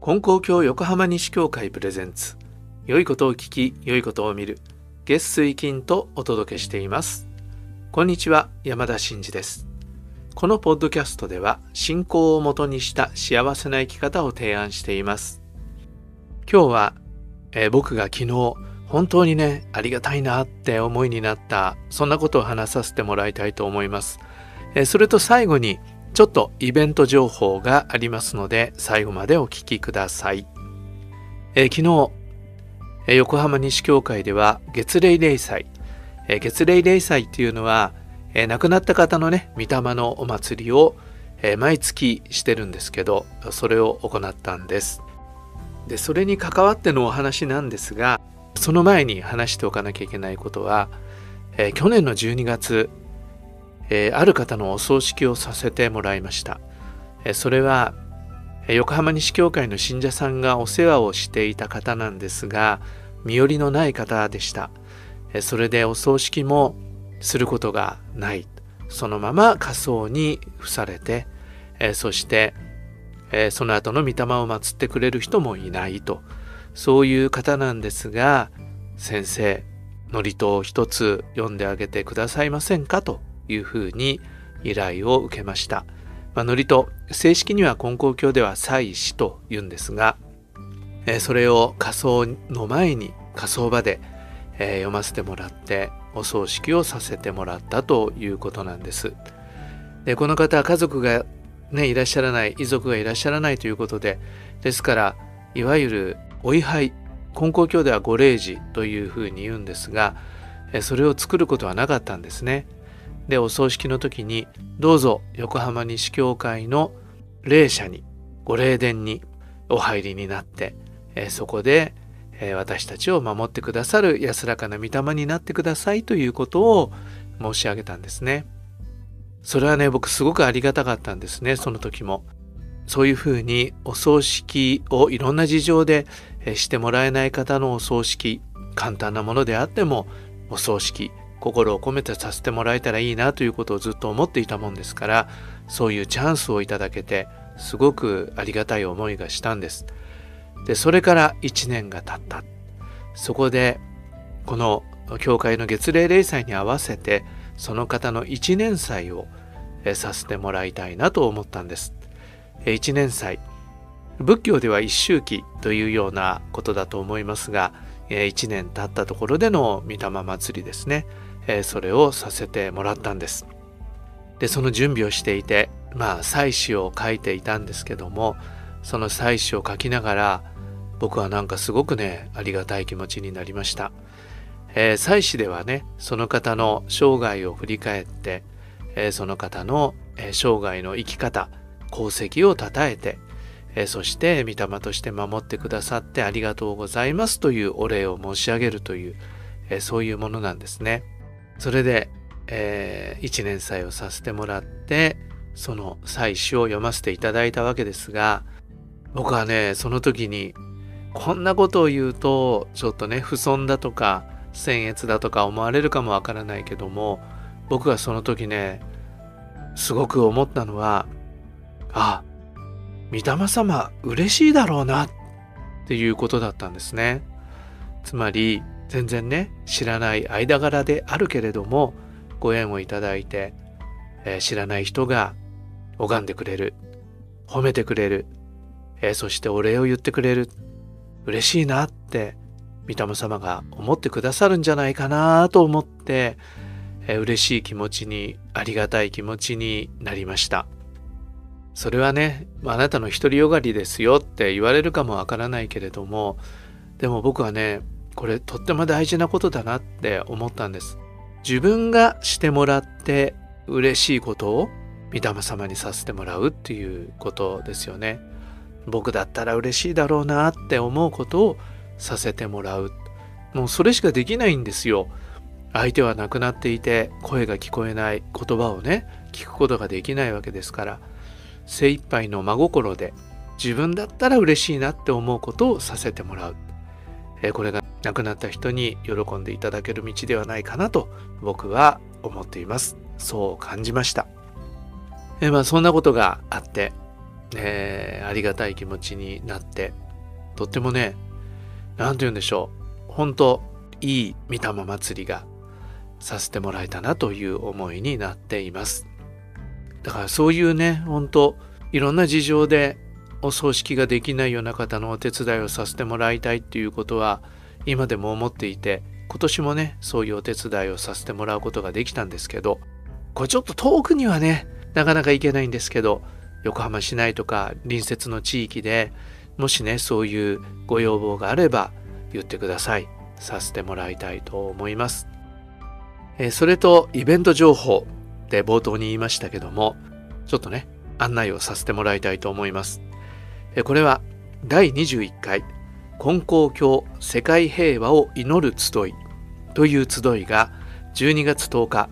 金光教横浜西教会プレゼンツ。良いことを聞き良いことを見る。月水金とお届けしています。こんにちは山田真嗣です。このポッドキャストでは信仰をもとにした幸せな生き方を提案しています。今日は、えー、僕が昨日本当にねありがたいなって思いになったそんなことを話させてもらいたいと思います、えー、それと最後にちょっとイベント情報がありますので最後までお聞きください。え、昨日、え、横浜西教会では月例例祭、え、月例例祭っていうのは、え、亡くなった方のね御霊のお祭りを、え、毎月してるんですけどそれを行ったんです。でそれに関わってのお話なんですがその前に話しておかなきゃいけないことは、え、去年の12月え、ある方のお葬式をさせてもらいました。え、それは、横浜西教会の信者さんがお世話をしていた方なんですが、身寄りのない方でした。えそれでお葬式もすることがない。そのまま火葬に付されて、えそして、えその後の御霊を祀ってくれる人もいないと。そういう方なんですが、先生、祝詞を一つ読んであげてくださいませんかというふうに依頼を受けました。まあ、祝詞正式には金光教では祭祀と言うんですが、えそれを仮装の前に仮装場で、え読ませてもらってお葬式をさせてもらったということなんです。でこの方は家族がねいらっしゃらない遺族がいらっしゃらないということでですからいわゆるお位牌金光教ではご霊寺というふうに言うんですがそれを作ることはなかったんですね。でお葬式の時にどうぞ横浜西教会の霊社にご霊殿にお入りになって、え、そこで、え、私たちを守ってくださる安らかな御霊になってくださいということを申し上げたんですね。それはね僕すごくありがたかったんですねその時も。そういうふうにお葬式をいろんな事情でしてもらえない方のお葬式簡単なものであってもお葬式心を込めてさせてもらえたらいいなということをずっと思っていたもんですからそういうチャンスをいただけてすごくありがたい思いがしたんです。でそれから1年が経ったそこでこの教会の月例例祭に合わせてその方の1年祭をさせてもらいたいなと思ったんです。1年祭仏教では一周期というようなことだと思いますが1年経ったところでの御霊祭りですねえそれをさせてもらったんです。でその準備をしていてまあ祭祀を書いていたんですけどもその祭祀を書きながら僕はなんかすごくねありがたい気持ちになりました。えー、祭祀ではねその方の生涯を振り返って、えー、その方の、え、生涯の生き方功績をたたえて、え、そして御霊として守ってくださってありがとうございますというお礼を申し上げるという、え、そういうものなんですね。それで、えー、1年祭をさせてもらってその祭祀を読ませていただいたわけですが僕はねその時にこんなことを言うとちょっとね不損だとか僭越だとか思われるかもわからないけども僕はその時ねすごく思ったのはあ御霊様嬉しいだろうなっていうことだったんですね。つまり全然ね知らない間柄であるけれどもご縁をいただいて、えー、知らない人が拝んでくれる褒めてくれる、えー、そしてお礼を言ってくれる嬉しいなって御霊様が思ってくださるんじゃないかなと思って、えー、嬉しい気持ちにありがたい気持ちになりましたそれはねあなたの独りよがりですよって言われるかもわからないけれどもでも僕はねこれとっても大事なことだなって思ったんです。自分がしてもらって嬉しいことを御霊様にさせてもらうっていうことですよね。僕だったら嬉しいだろうなって思うことをさせてもらう。もうそれしかできないんですよ。相手は亡くなっていて声が聞こえない言葉をね聞くことができないわけですから精一杯の真心で自分だったら嬉しいなって思うことをさせてもらう。これが亡くなった人に喜んでいただける道ではないかなと僕は思っています。そう感じました。えまあそんなことがあって、えー、ありがたい気持ちになってとってもね何て言うんでしょう。本当いい御霊祭りがさせてもらえたなという思いになっています。だからそういうね本当いろんな事情でお葬式ができないような方のお手伝いをさせてもらいたいっていうことは今でも思っていて今年もねそういうお手伝いをさせてもらうことができたんですけどこれちょっと遠くにはねなかなか行けないんですけど横浜市内とか隣接の地域でもしねそういうご要望があれば言ってください。させてもらいたいと思います、え、それとイベント情報。で冒頭に言いましたけどもちょっとね案内をさせてもらいたいと思います、これは第21回金光教世界平和を祈る集いという集いが12月10日、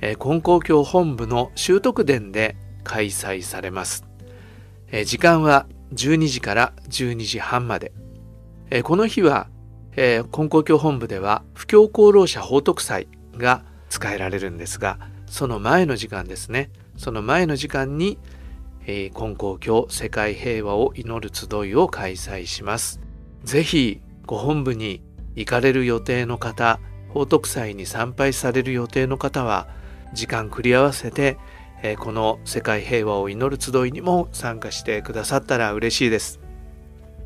え、金光教本部の修徳殿で開催されます、時間は12時から12時半まで、この日は、え、金光教本部では布教功労者報徳祭が使えられるんですがその前の時間ですね。その前の時間に、えー、金光教世界平和を祈る集いを開催します。ぜひご本部に行かれる予定の方報徳祭に参拝される予定の方は時間繰り合わせて、えこの世界平和を祈る集いにも参加してくださったら嬉しいです、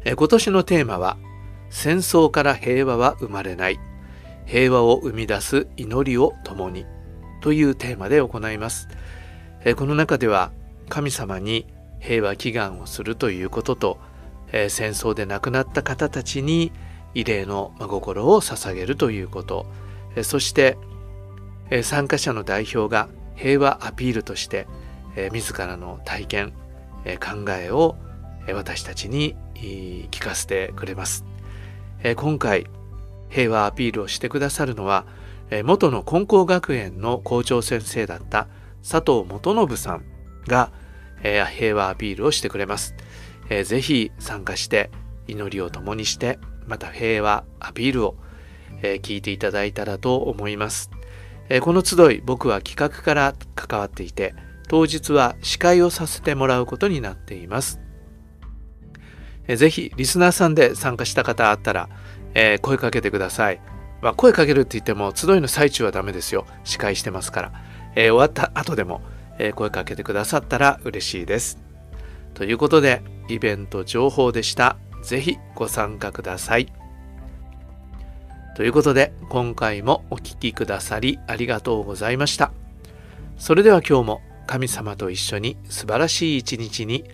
え今年のテーマは戦争から平和は生まれない。平和を生み出す祈りを共に。というテーマで行います、この中では神様に平和祈願をするということと戦争で亡くなった方たちに慰霊の真心を捧げるということ、そして、参加者の代表が平和アピールとして、自らの体験、考えを、私たちに聞かせてくれます、今回平和アピールをしてくださるのは、え元の金光学園の校長先生だった佐藤元信さんが、え平和アピールをしてくれます。えー、ぜひ参加して祈りを共にしてまた平和アピールを、え、聞いていただいたらと思います、え、この集い僕は企画から関わっていて当日は司会をさせてもらうことになっています、ぜひリスナーさんで参加した方あったら、え、声かけてください、まあ、声かけるって言っても集いの最中はダメですよ司会してますから、えー、終わった後でも、えー、声かけてくださったら嬉しいですということでイベント情報でした。ぜひご参加ください。ということで今回もお聴きくださりありがとうございました。それでは今日も神様と一緒に素晴らしい一日に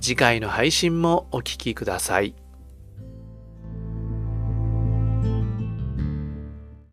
次回の配信もお聴きください。